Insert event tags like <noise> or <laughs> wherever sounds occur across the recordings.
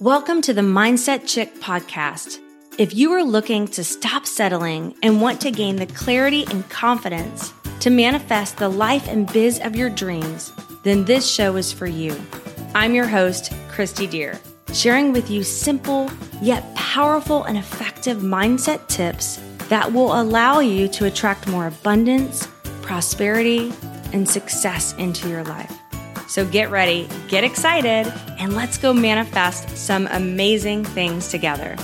Welcome to the Mindset Chick podcast. If you are looking to stop settling and want to gain the clarity and confidence to manifest the life and biz of your dreams, then this show is for you. I'm your host, Christy Deer, sharing with you simple yet powerful and effective mindset tips that will allow you to attract more abundance, prosperity, and success into your life. So get ready, get excited, and let's go manifest some amazing things together.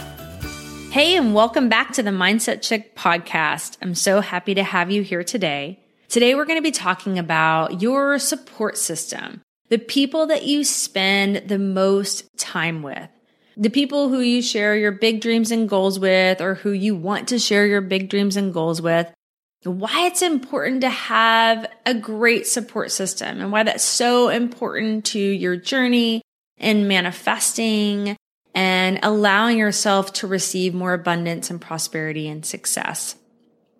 Hey, and welcome back to the Mindset Chick podcast. I'm so happy to have you here today. Today, we're going to be talking about your support system, the people that you spend the most time with, the people who you share your big dreams and goals with, or who you want to share your big dreams and goals with why it's important to have a great support system and why that's so important to your journey and manifesting and allowing yourself to receive more abundance and prosperity and success.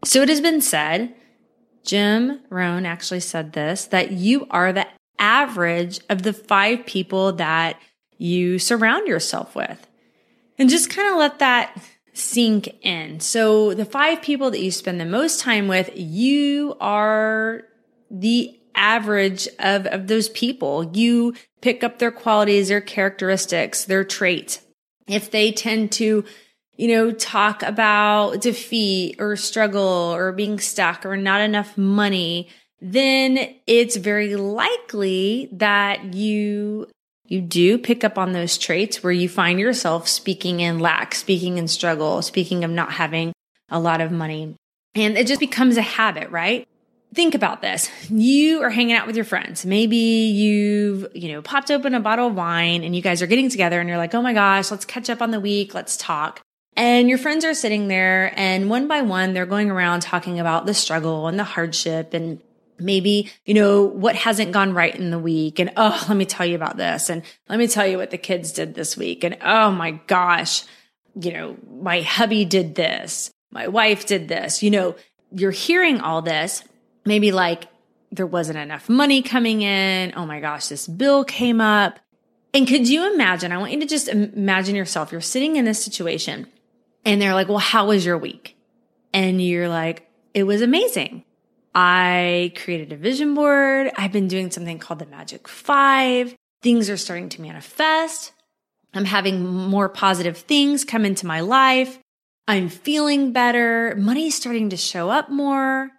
So it has been said, Jim Rohn actually said this, that you are the average of the five people that you surround yourself with. And just kind of let that sink in. So the five people that you spend the most time with, you are the average of, of those people. You pick up their qualities, their characteristics, their traits. If they tend to, you know, talk about defeat or struggle or being stuck or not enough money, then it's very likely that you you do pick up on those traits where you find yourself speaking in lack, speaking in struggle, speaking of not having a lot of money. And it just becomes a habit, right? Think about this. You are hanging out with your friends. Maybe you've, you know, popped open a bottle of wine and you guys are getting together and you're like, oh my gosh, let's catch up on the week. Let's talk. And your friends are sitting there and one by one, they're going around talking about the struggle and the hardship and maybe, you know, what hasn't gone right in the week. And oh, let me tell you about this. And let me tell you what the kids did this week. And oh my gosh, you know, my hubby did this. My wife did this. You know, you're hearing all this, maybe like there wasn't enough money coming in. Oh my gosh, this bill came up. And could you imagine? I want you to just imagine yourself. You're sitting in this situation and they're like, well, how was your week? And you're like, it was amazing. I created a vision board. I've been doing something called the Magic Five. Things are starting to manifest. I'm having more positive things come into my life. I'm feeling better. Money's starting to show up more.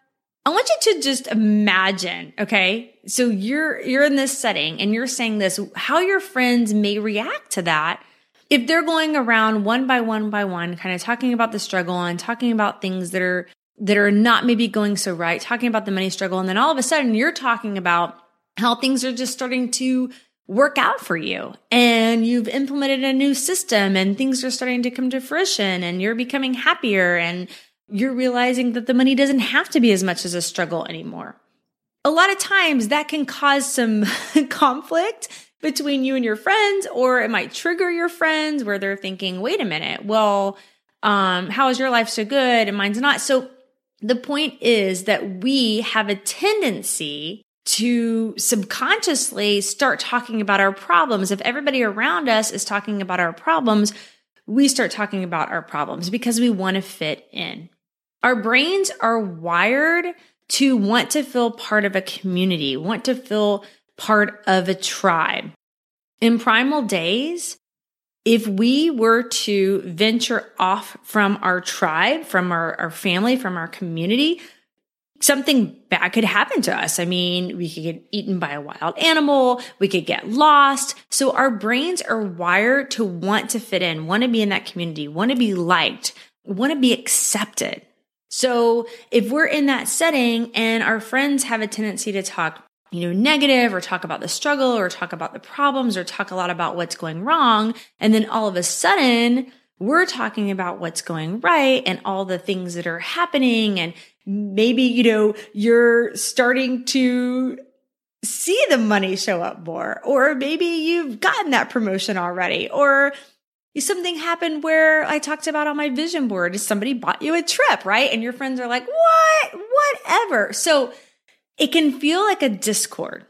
I want you to just imagine, okay? So you're you're in this setting and you're saying this how your friends may react to that if they're going around one by one by one kind of talking about the struggle and talking about things that are that are not maybe going so right, talking about the money struggle. And then all of a sudden you're talking about how things are just starting to work out for you and you've implemented a new system and things are starting to come to fruition and you're becoming happier and you're realizing that the money doesn't have to be as much as a struggle anymore. A lot of times that can cause some <laughs> conflict between you and your friends, or it might trigger your friends where they're thinking, wait a minute, well, um, how is your life so good and mine's not? So the point is that we have a tendency to subconsciously start talking about our problems. If everybody around us is talking about our problems, we start talking about our problems because we want to fit in. Our brains are wired to want to feel part of a community, want to feel part of a tribe. In primal days, if we were to venture off from our tribe, from our, our family, from our community, something bad could happen to us. I mean, we could get eaten by a wild animal. We could get lost. So our brains are wired to want to fit in, want to be in that community, want to be liked, want to be accepted. So if we're in that setting and our friends have a tendency to talk you know, negative or talk about the struggle or talk about the problems or talk a lot about what's going wrong. And then all of a sudden we're talking about what's going right and all the things that are happening. And maybe, you know, you're starting to see the money show up more, or maybe you've gotten that promotion already, or something happened where I talked about on my vision board, somebody bought you a trip, right? And your friends are like, what? Whatever. So it can feel like a discord.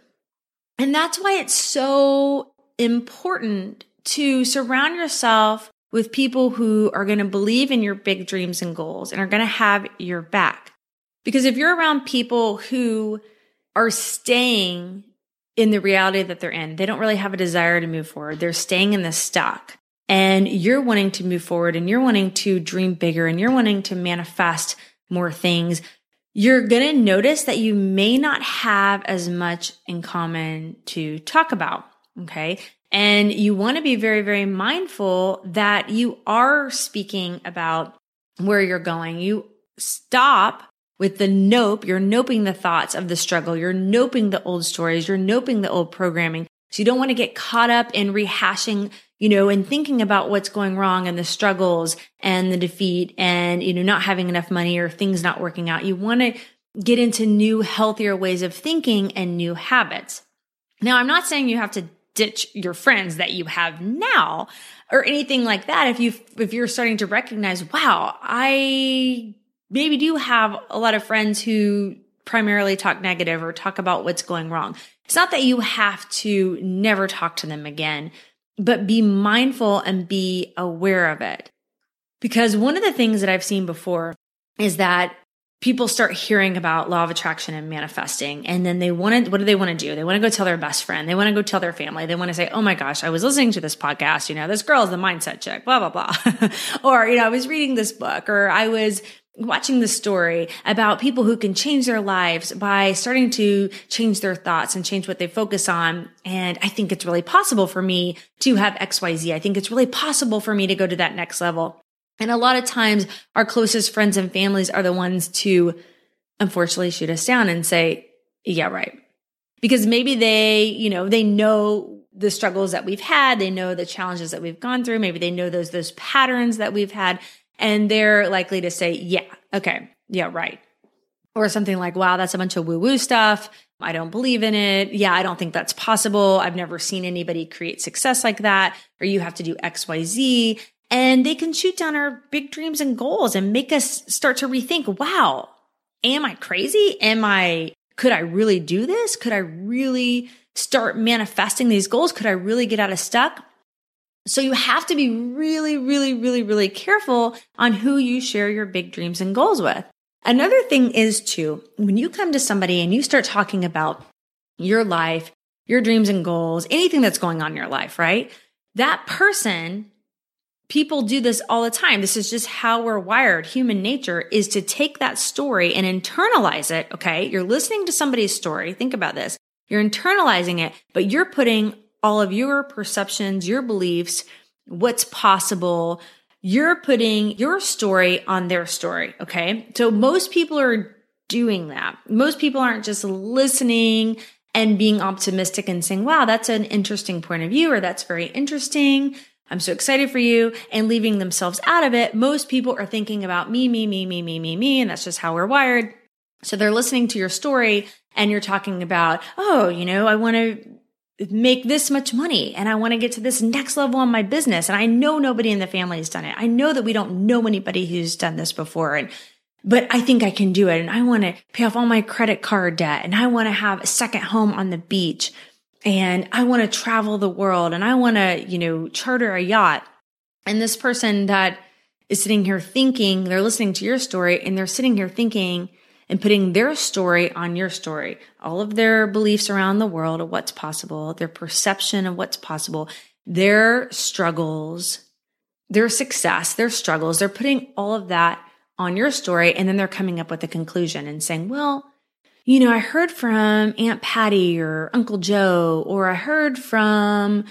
And that's why it's so important to surround yourself with people who are going to believe in your big dreams and goals and are going to have your back. Because if you're around people who are staying in the reality that they're in, they don't really have a desire to move forward. They're staying in the stock and you're wanting to move forward and you're wanting to dream bigger and you're wanting to manifest more things. You're going to notice that you may not have as much in common to talk about. Okay. And you want to be very, very mindful that you are speaking about where you're going. You stop with the nope. You're noping the thoughts of the struggle. You're noping the old stories. You're noping the old programming. So you don't want to get caught up in rehashing, you know, and thinking about what's going wrong and the struggles and the defeat and, you know, not having enough money or things not working out. You want to get into new, healthier ways of thinking and new habits. Now, I'm not saying you have to ditch your friends that you have now or anything like that if you if you're starting to recognize wow i maybe do have a lot of friends who primarily talk negative or talk about what's going wrong it's not that you have to never talk to them again but be mindful and be aware of it. Because one of the things that i've seen before is that people start hearing about law of attraction and manifesting and then they want to what do they want to do? They want to go tell their best friend. They want to go tell their family. They want to say oh my gosh i was listening to this podcast you know this girl is the mindset chick blah blah blah. <laughs> Or you know i was reading this book or i was watching the story about people who can change their lives by starting to change their thoughts and change what they focus on. And I think it's really possible for me to have XYZ. I think it's really possible for me to go to that next level. And a lot of times our closest friends and families are the ones to unfortunately shoot us down and say, yeah, right. Because maybe they, you know, they know the struggles that we've had. They know the challenges that we've gone through. Maybe they know those, those patterns that we've had and they're likely to say, yeah, okay. Yeah, right. Or something like, wow, that's a bunch of woo woo stuff. I don't believe in it. Yeah, I don't think that's possible. I've never seen anybody create success like that. Or you have to do X, Y, Z and they can shoot down our big dreams and goals and make us start to rethink, wow, am I crazy? Am I, could I really do this? Could I really start manifesting these goals? Could I really get out of stuck? So you have to be really, really, really, really careful on who you share your big dreams and goals with. Another thing is too, when you come to somebody and you start talking about your life, your dreams and goals, anything that's going on in your life, right? That person people do this all the time. This is just how we're wired. Human nature is to take that story and internalize it. Okay. You're listening to somebody's story. Think about this. You're internalizing it, but you're putting all of your perceptions, your beliefs, what's possible. You're putting your story on their story. Okay. So most people are doing that. Most people aren't just listening and being optimistic and saying, wow, that's an interesting point of view or that's very interesting. I'm so excited for you and leaving themselves out of it. Most people are thinking about me, me, me, me, me, me, me. And that's just how we're wired. So they're listening to your story and you're talking about, oh, you know, I want to make this much money and I want to get to this next level on my business. And I know nobody in the family has done it. I know that we don't know anybody who's done this before. And but I think I can do it. And I want to pay off all my credit card debt and I want to have a second home on the beach and I want to travel the world and I want to, you know, charter a yacht. And this person that is sitting here thinking, they're listening to your story and they're sitting here thinking and putting their story on your story, all of their beliefs around the world of what's possible, their perception of what's possible, their struggles, their success, their struggles, they're putting all of that on your story. And then they're coming up with a conclusion and saying, well, you know, I heard from Aunt Patty or Uncle Joe, or I heard from,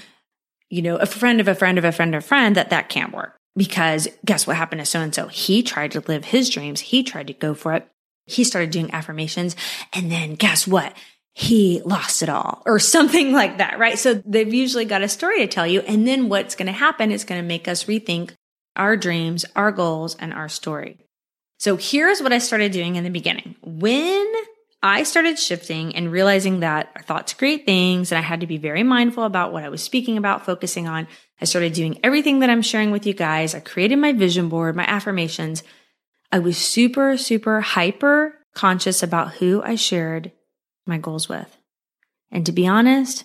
you know, a friend of a friend of a friend of a friend that that can't work because guess what happened to so and so? He tried to live his dreams. He tried to go for it. He started doing affirmations. And then guess what? He lost it all or something <laughs> like that, right? So they've usually got a story to tell you. And then what's going to happen is going to make us rethink our dreams, our goals, and our story. So here's what I started doing in the beginning. When I started shifting and realizing that I thought to create things and I had to be very mindful about what I was speaking about, focusing on. I started doing everything that I'm sharing with you guys. I created my vision board, my affirmations. I was super, super hyper conscious about who I shared my goals with. And to be honest,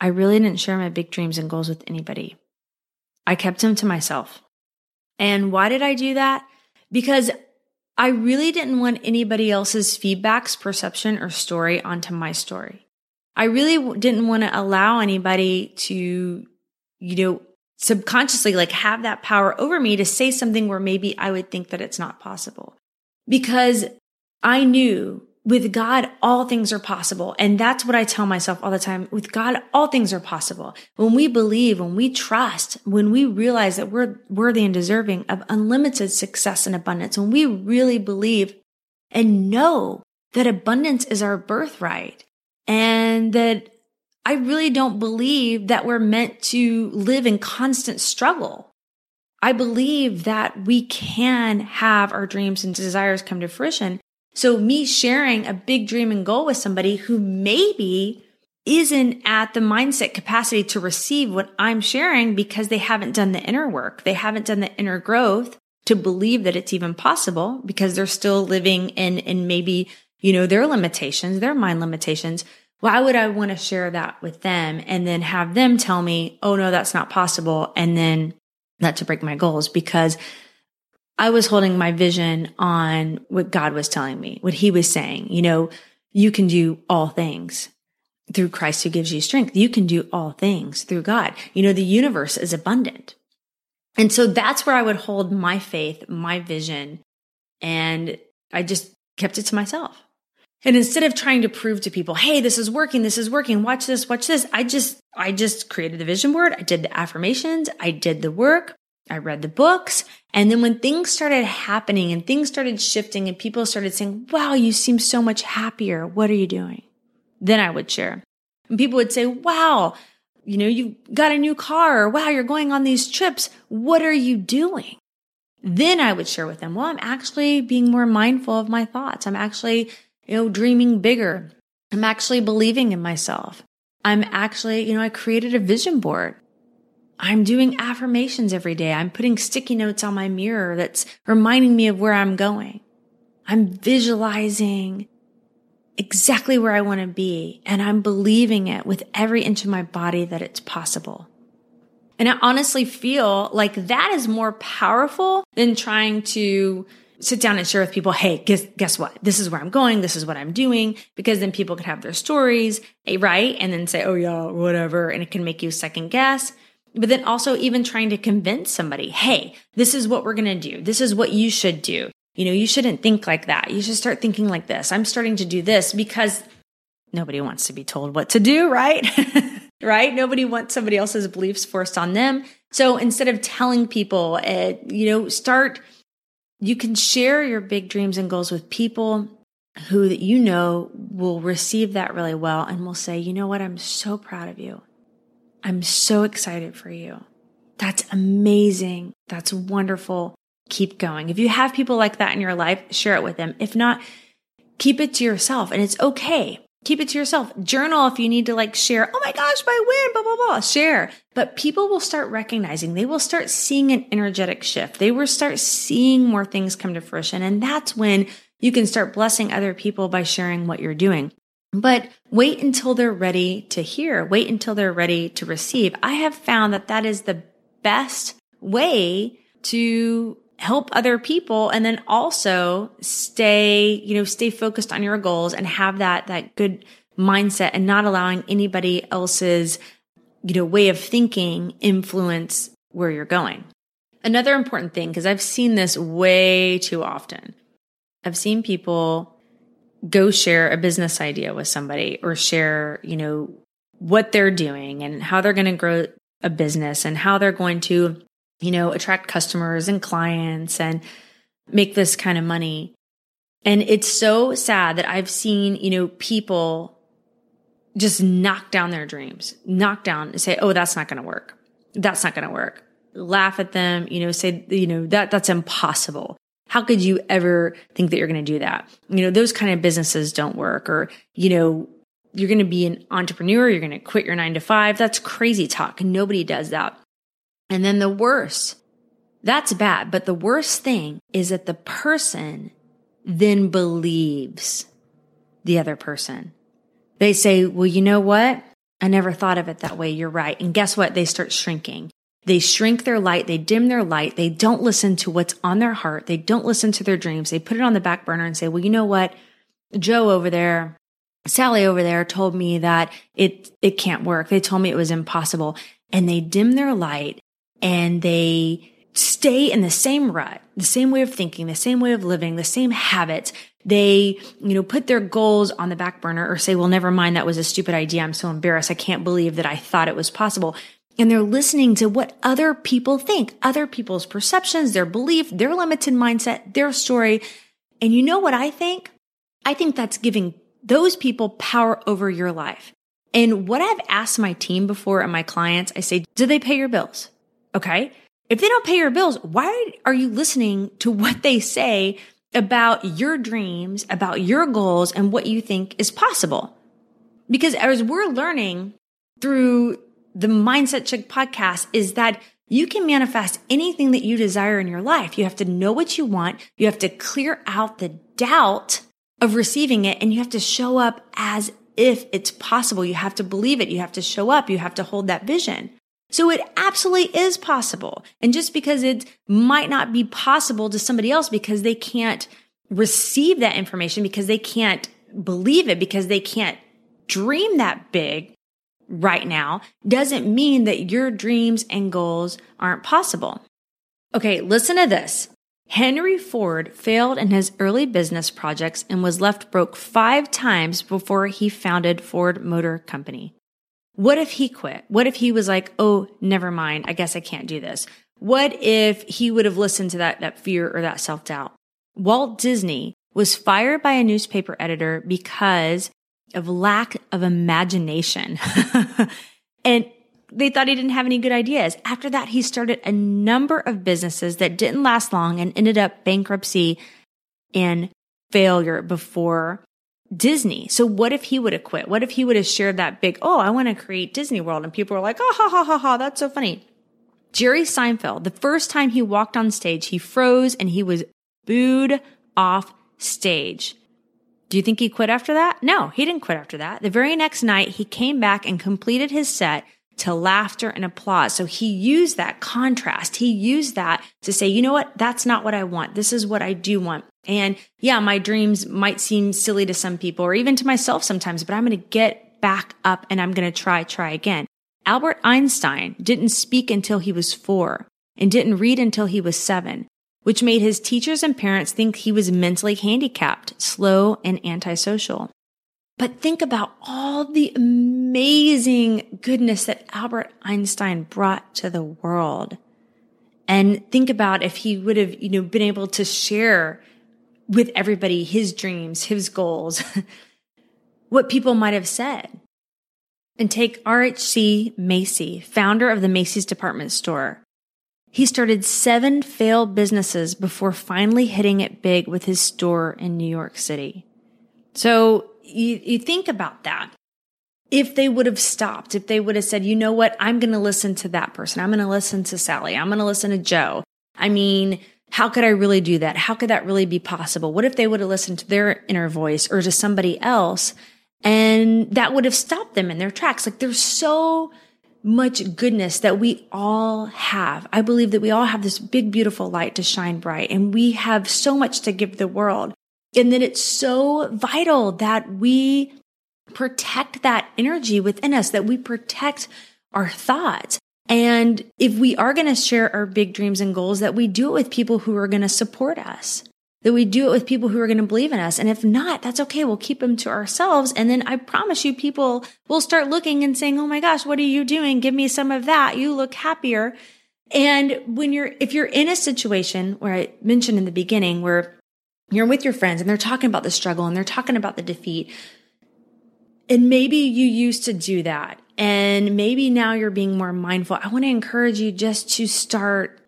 I really didn't share my big dreams and goals with anybody. I kept them to myself. And why did I do that? Because I really didn't want anybody else's feedbacks, perception, or story onto my story. I really didn't want to allow anybody to, you know, subconsciously like have that power over me to say something where maybe I would think that it's not possible. Because I knew with God, all things are possible. And that's what I tell myself all the time. With God, all things are possible. When we believe, when we trust, when we realize that we're worthy and deserving of unlimited success and abundance, when we really believe and know that abundance is our birthright and that I really don't believe that we're meant to live in constant struggle. I believe that we can have our dreams and desires come to fruition so me sharing a big dream and goal with somebody who maybe isn't at the mindset capacity to receive what I'm sharing because they haven't done the inner work. They haven't done the inner growth to believe that it's even possible because they're still living in, in maybe, you know, their limitations, their mind limitations. Why would I want to share that with them and then have them tell me, Oh no, that's not possible. And then not to break my goals because I was holding my vision on what God was telling me, what he was saying. You know, you can do all things through Christ who gives you strength. You can do all things through God. You know, the universe is abundant. And so that's where I would hold my faith, my vision, and I just kept it to myself. And instead of trying to prove to people, hey, this is working, this is working, watch this, watch this, I just, I just created the vision board. I did the affirmations. I did the work. I read the books. And then when things started happening and things started shifting and people started saying, wow, you seem so much happier. What are you doing? Then I would share. And people would say, wow, you know, you got a new car or wow, you're going on these trips. What are you doing? Then I would share with them, well, I'm actually being more mindful of my thoughts. I'm actually, you know, dreaming bigger. I'm actually believing in myself. I'm actually, you know, I created a vision board. I'm doing affirmations every day. I'm putting sticky notes on my mirror that's reminding me of where I'm going. I'm visualizing exactly where I want to be and I'm believing it with every inch of my body that it's possible. And I honestly feel like that is more powerful than trying to sit down and share with people, hey, guess, guess what? This is where I'm going. This is what I'm doing. Because then people could have their stories, right? And then say, oh yeah, whatever. And it can make you second guess but then also even trying to convince somebody, hey, this is what we're going to do. This is what you should do. You know, you shouldn't think like that. You should start thinking like this. I'm starting to do this because nobody wants to be told what to do, <laughs> right? right? Nobody wants somebody else's beliefs forced on them. So instead of telling people, uh, you know, start, you can share your big dreams and goals with people who that you know will receive that really well and will say, you know what? I'm so proud of you. I'm so excited for you. That's amazing. That's wonderful. Keep going. If you have people like that in your life, share it with them. If not, keep it to yourself and it's okay. Keep it to yourself. Journal if you need to like share, oh my gosh, my win, blah, blah, blah. Share. But people will start recognizing, they will start seeing an energetic shift. They will start seeing more things come to fruition. And that's when you can start blessing other people by sharing what you're doing. But wait until they're ready to hear. Wait until they're ready to receive. I have found that that is the best way to help other people and then also stay, you know, stay focused on your goals and have that, that good mindset and not allowing anybody else's, you know, way of thinking influence where you're going. Another important thing, because I've seen this way too often. I've seen people go share a business idea with somebody or share, you know, what they're doing and how they're going to grow a business and how they're going to, you know, attract customers and clients and make this kind of money. And it's so sad that I've seen, you know, people just knock down their dreams, knock down and say, Oh, that's not going to work. That's not going to work. Laugh at them, you know, say, you know, that that's impossible. How could you ever think that you're going to do that? You know, those kind of businesses don't work or, you know, you're going to be an entrepreneur. You're going to quit your nine to five. That's crazy talk. Nobody does that. And then the worst, that's bad. But the worst thing is that the person then believes the other person. They say, well, you know what? I never thought of it that way. You're right. And guess what? They start shrinking They shrink their light. They dim their light. They don't listen to what's on their heart. They don't listen to their dreams. They put it on the back burner and say, well, you know what? Joe over there, Sally over there told me that it, it can't work. They told me it was impossible and they dim their light and they stay in the same rut, the same way of thinking, the same way of living, the same habits. They, you know, put their goals on the back burner or say, well, never mind. That was a stupid idea. I'm so embarrassed. I can't believe that I thought it was possible. And they're listening to what other people think, other people's perceptions, their belief, their limited mindset, their story. And you know what I think? I think that's giving those people power over your life. And what I've asked my team before and my clients, I say, do they pay your bills? Okay. If they don't pay your bills, why are you listening to <laughs> what they say about your dreams, about your goals and what you think is possible? Because as we're learning through the Mindset Chick podcast is that you can manifest anything that you desire in your life. You have to know what you want. You have to clear out the doubt of receiving it and you have to show up as if it's possible. You have to believe it. You have to show up. You have to hold that vision. So it absolutely is possible. And just because it might not be possible to somebody else because they can't receive that information, because they can't believe it, because they can't dream that big right now, doesn't mean that your dreams and goals aren't possible. Okay, listen to this. Henry Ford failed in his early business projects and was left broke five times before he founded Ford Motor Company. What if he quit? What if he was like, oh, never mind. I guess I can't do this. What if he would have listened to that, that fear or that self doubt? Walt Disney was fired by a newspaper editor because of lack of imagination. <laughs> and they thought he didn't have any good ideas. After that, he started a number of businesses that didn't last long and ended up bankruptcy and failure before Disney. So what if he would have quit? What if he would have shared that big, oh, I want to create Disney World? And people were like, oh, ha, ha, ha, ha, that's so funny. Jerry Seinfeld, the first time he walked on stage, he froze and he was booed off stage. Do you think he quit after that? No, he didn't quit after that. The very next night, he came back and completed his set to laughter and applause. So he used that contrast. He used that to say, you know what? That's not what I want. This is what I do want. And yeah, my dreams might seem silly to some people or even to myself sometimes, but I'm going to get back up and I'm going to try, try again. Albert Einstein didn't speak until he was four and didn't read until he was seven, which made his teachers and parents think he was mentally handicapped, slow, and antisocial. But think about all the amazing goodness that Albert Einstein brought to the world. And think about if he would have, you know, been able to share with everybody his dreams, his goals, <laughs> what people might have said. And take RHC Macy, founder of the Macy's department store. He started seven failed businesses before finally hitting it big with his store in New York City. So you, you think about that. If they would have stopped, if they would have said, you know what, I'm going to listen to that person. I'm going to listen to Sally. I'm going to listen to Joe. I mean, how could I really do that? How could that really be possible? What if they would have listened to their inner voice or to somebody else and that would have stopped them in their tracks? Like there's so much goodness that we all have. I believe that we all have this big, beautiful light to shine bright and we have so much to give the world. And that it's so vital that we protect that energy within us, that we protect our thoughts. And if we are going to share our big dreams and goals, that we do it with people who are going to support us, that we do it with people who are going to believe in us. And if not, that's okay. We'll keep them to ourselves. And then I promise you, people will start looking and saying, Oh my gosh, what are you doing? Give me some of that. You look happier. And when you're, if you're in a situation where I mentioned in the beginning where you're with your friends and they're talking about the struggle and they're talking about the defeat. And maybe you used to do that. And maybe now you're being more mindful. I want to encourage you just to start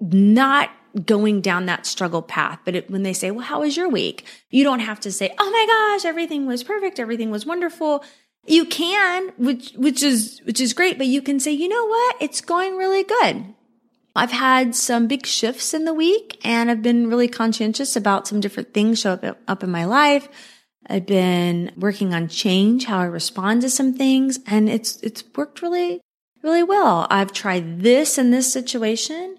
not going down that struggle path. But it, when they say, well, how was your week? You don't have to say, oh my gosh, everything was perfect. Everything was wonderful. You can, which, which is, which is great, but you can say, you know what? It's going really good. I've had some big shifts in the week and I've been really conscientious about some different things show up, up in my life. I've been working on change, how I respond to some things, and it's it's worked really really well. I've tried this in this situation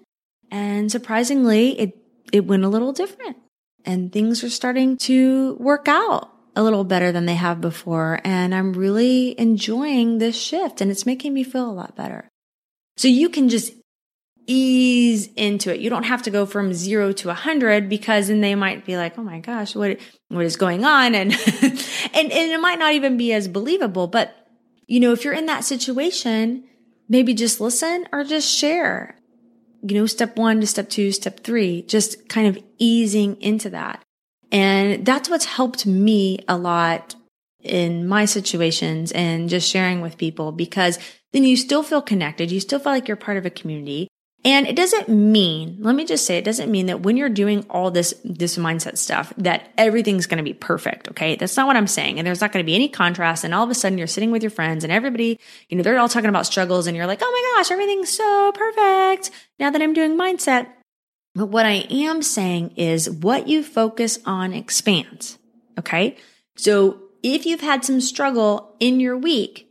and surprisingly it, it went a little different and things are starting to work out a little better than they have before. And I'm really enjoying this shift and it's making me feel a lot better. So you can just ease into it. You don't have to go from zero to a hundred because then they might be like, Oh my gosh, what, what is going on? And, <laughs> and, and it might not even be as believable. But, you know, if you're in that situation, maybe just listen or just share, you know, step one to step two, step three, just kind of easing into that. And that's what's helped me a lot in my situations and just sharing with people because then you still feel connected. You still feel like you're part of a community. And it doesn't mean, let me just say, it doesn't mean that when you're doing all this, this mindset stuff, that everything's going to be perfect. Okay. That's not what I'm saying. And there's not going to be any contrast. And all of a sudden you're sitting with your friends and everybody, you know, they're all talking about struggles and you're like, Oh my gosh, everything's so perfect now that I'm doing mindset. But what I am saying is what you focus on expands. Okay. So if you've had some struggle in your week,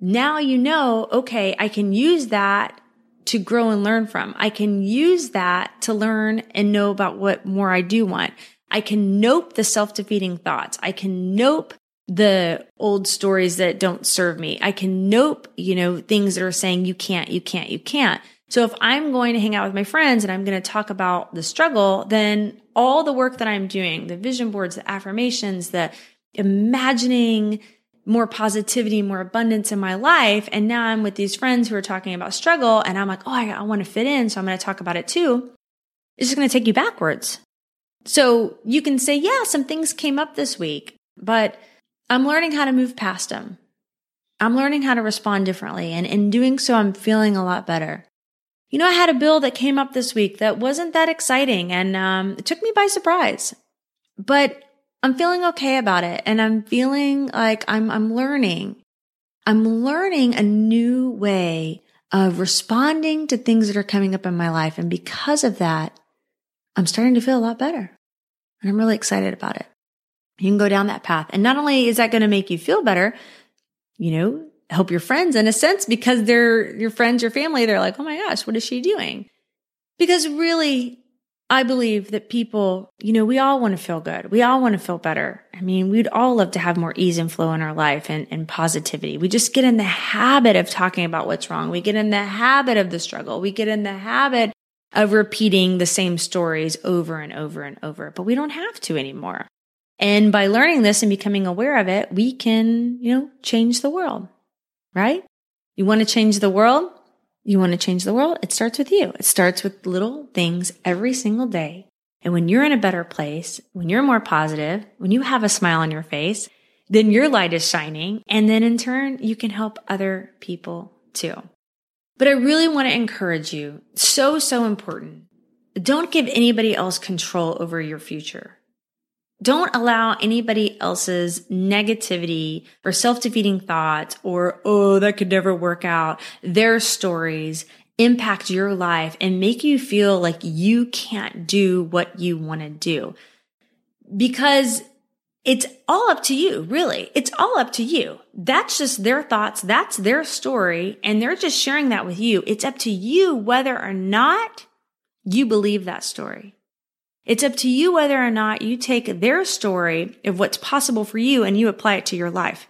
now you know, okay, I can use that to grow and learn from. I can use that to learn and know about what more I do want. I can nope the self-defeating thoughts. I can nope the old stories that don't serve me. I can nope, you know, things that are saying you can't, you can't, you can't. So if I'm going to hang out with my friends and I'm going to talk about the struggle, then all the work that I'm doing, the vision boards, the affirmations, the imagining more positivity, more abundance in my life. And now I'm with these friends who are talking about struggle and I'm like, oh, I, I want to fit in. So I'm going to talk about it too. It's just going to take you backwards. So you can say, yeah, some things came up this week, but I'm learning how to move past them. I'm learning how to respond differently. And in doing so, I'm feeling a lot better. You know, I had a bill that came up this week that wasn't that exciting and um, it took me by surprise. But I'm feeling okay about it and I'm feeling like I'm, I'm learning. I'm learning a new way of responding to things that are coming up in my life. And because of that, I'm starting to feel a lot better and I'm really excited about it. You can go down that path. And not only is that going to make you feel better, you know, help your friends in a sense because they're your friends, your family. They're like, Oh my gosh, what is she doing? Because really I believe that people, you know, we all want to feel good. We all want to feel better. I mean, we'd all love to have more ease and flow in our life and, and positivity. We just get in the habit of talking about what's wrong. We get in the habit of the struggle. We get in the habit of repeating the same stories over and over and over, but we don't have to anymore. And by learning this and becoming aware of it, we can, you know, change the world, right? You want to change the world? You want to change the world? It starts with you. It starts with little things every single day. And when you're in a better place, when you're more positive, when you have a smile on your face, then your light is shining. And then in turn, you can help other people too. But I really want to encourage you. So, so important. Don't give anybody else control over your future. Don't allow anybody else's negativity or self-defeating thoughts or, oh, that could never work out, their stories impact your life and make you feel like you can't do what you want to do. Because it's all up to you, really. It's all up to you. That's just their thoughts. That's their story. And they're just sharing that with you. It's up to you whether or not you believe that story. It's up to you whether or not you take their story of what's possible for you and you apply it to your life.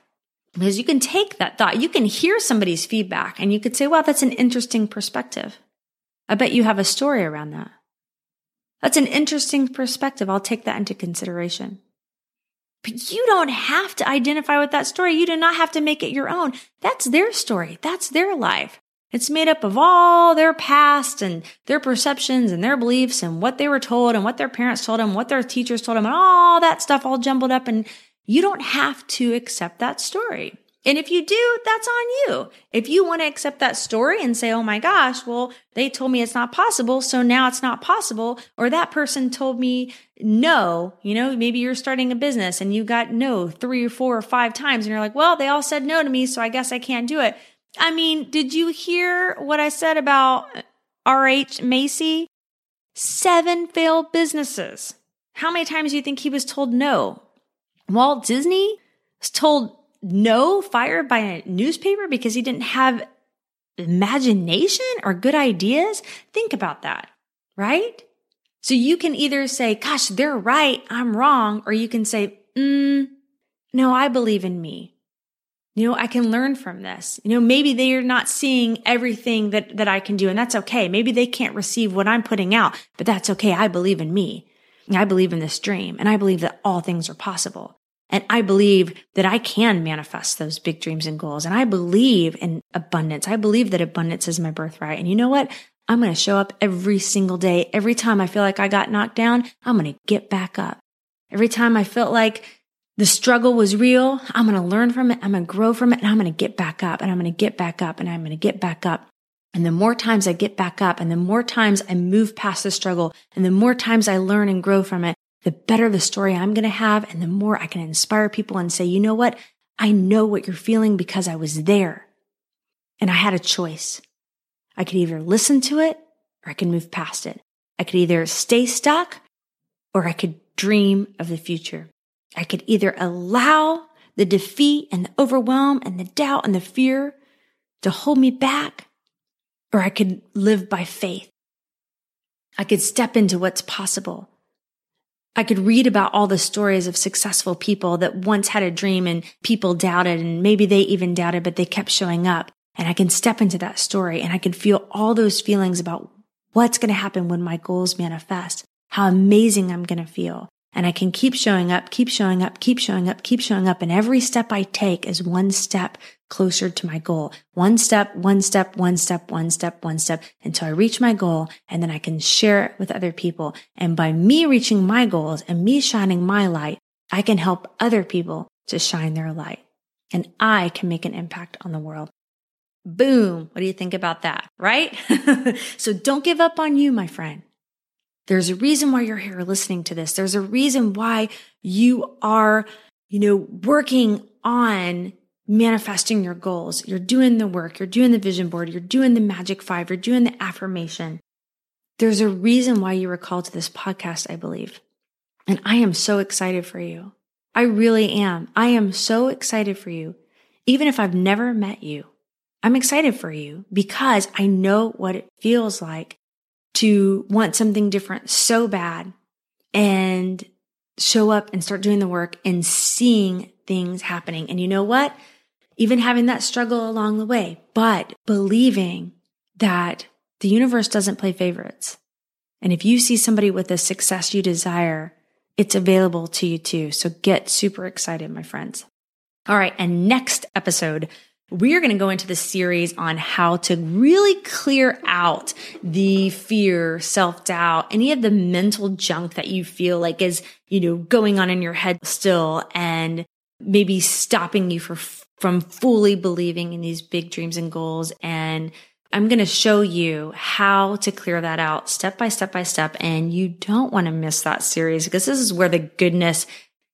Because you can take that thought, you can hear somebody's feedback and you could say, wow, that's an interesting perspective. I bet you have a story around that. That's an interesting perspective. I'll take that into consideration. But you don't have to identify with that story. You do not have to make it your own. That's their story. That's their life. It's made up of all their past and their perceptions and their beliefs and what they were told and what their parents told them, what their teachers told them, and all that stuff all jumbled up. And you don't have to accept that story. And if you do, that's on you. If you want to accept that story and say, oh my gosh, well, they told me it's not possible. So now it's not possible. Or that person told me no, you know, maybe you're starting a business and you got no three or four or five times. And you're like, well, they all said no to me. So I guess I can't do it. I mean, did you hear what I said about R.H. Macy? Seven failed businesses. How many times do you think he was told no? Walt Disney was told no, fired by a newspaper because he didn't have imagination or good ideas? Think about that, right? So you can either say, gosh, they're right, I'm wrong, or you can say, mm, no, I believe in me. You know, I can learn from this. You know, maybe they are not seeing everything that, that I can do, and that's okay. Maybe they can't receive what I'm putting out, but that's okay. I believe in me. I believe in this dream, and I believe that all things are possible. And I believe that I can manifest those big dreams and goals. And I believe in abundance. I believe that abundance is my birthright. And you know what? I'm going to show up every single day. Every time I feel like I got knocked down, I'm going to get back up. Every time I felt like the struggle was real, I'm going to learn from it. I'm going to grow from it and I'm going to get back up and I'm going to get back up and I'm going to get back up. And the more times I get back up and the more times I move past the struggle and the more times I learn and grow from it, the better the story I'm going to have and the more I can inspire people and say, you know what? I know what you're feeling because I was there and I had a choice. I could either listen to it or I could move past it. I could either stay stuck or I could dream of the future. I could either allow the defeat and the overwhelm and the doubt and the fear to hold me back, or I could live by faith. I could step into what's possible. I could read about all the stories of successful people that once had a dream and people doubted and maybe they even doubted, but they kept showing up. And I can step into that story and I can feel all those feelings about what's going to happen when my goals manifest, how amazing I'm going to feel. And I can keep showing up, keep showing up, keep showing up, keep showing up. And every step I take is one step closer to my goal. One step, one step, one step, one step, one step until I reach my goal. And then I can share it with other people. And by me reaching my goals and me shining my light, I can help other people to shine their light and I can make an impact on the world. Boom. What do you think about that? Right? <laughs> so don't give up on you, my friend. There's a reason why you're here listening to this. There's a reason why you are, you know, working on manifesting your goals. You're doing the work. You're doing the vision board. You're doing the magic five. You're doing the affirmation. There's a reason why you were called to this podcast, I believe. And I am so excited for you. I really am. I am so excited for you. Even if I've never met you, I'm excited for you because I know what it feels like to want something different so bad and show up and start doing the work and seeing things happening. And you know what? Even having that struggle along the way, but believing that the universe doesn't play favorites. And if you see somebody with the success you desire, it's available to you too. So get super excited, my friends. All right. And next episode, we are going to go into the series on how to really clear out the fear, self doubt, any of the mental junk that you feel like is, you know, going on in your head still and maybe stopping you for, from fully believing in these big dreams and goals. And I'm going to show you how to clear that out step by step by step. And you don't want to miss that series because this is where the goodness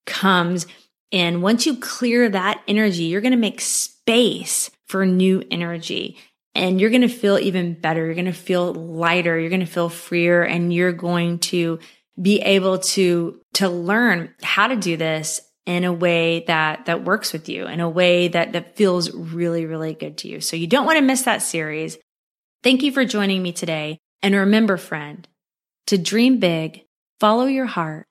comes. And once you clear that energy, you're going to make space for new energy and you're going to feel even better. You're going to feel lighter. You're going to feel freer and you're going to be able to, to learn how to do this in a way that, that works with you, in a way that, that feels really, really good to you. So you don't want to miss that series. Thank you for joining me today. And remember, friend, to dream big, follow your heart,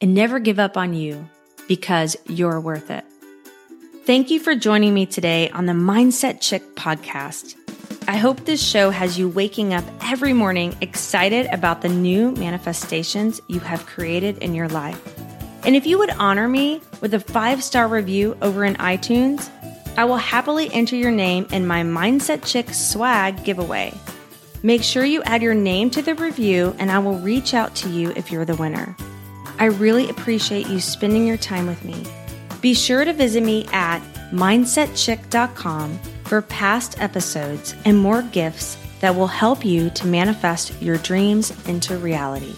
and never give up on you because you're worth it. Thank you for joining me today on the Mindset Chick podcast. I hope this show has you waking up every morning excited about the new manifestations you have created in your life. And if you would honor me with a five star review over in iTunes, I will happily enter your name in my Mindset Chick swag giveaway. Make sure you add your name to the review, and I will reach out to you if you're the winner. I really appreciate you spending your time with me. Be sure to visit me at mindsetchick.com for past episodes and more gifts that will help you to manifest your dreams into reality.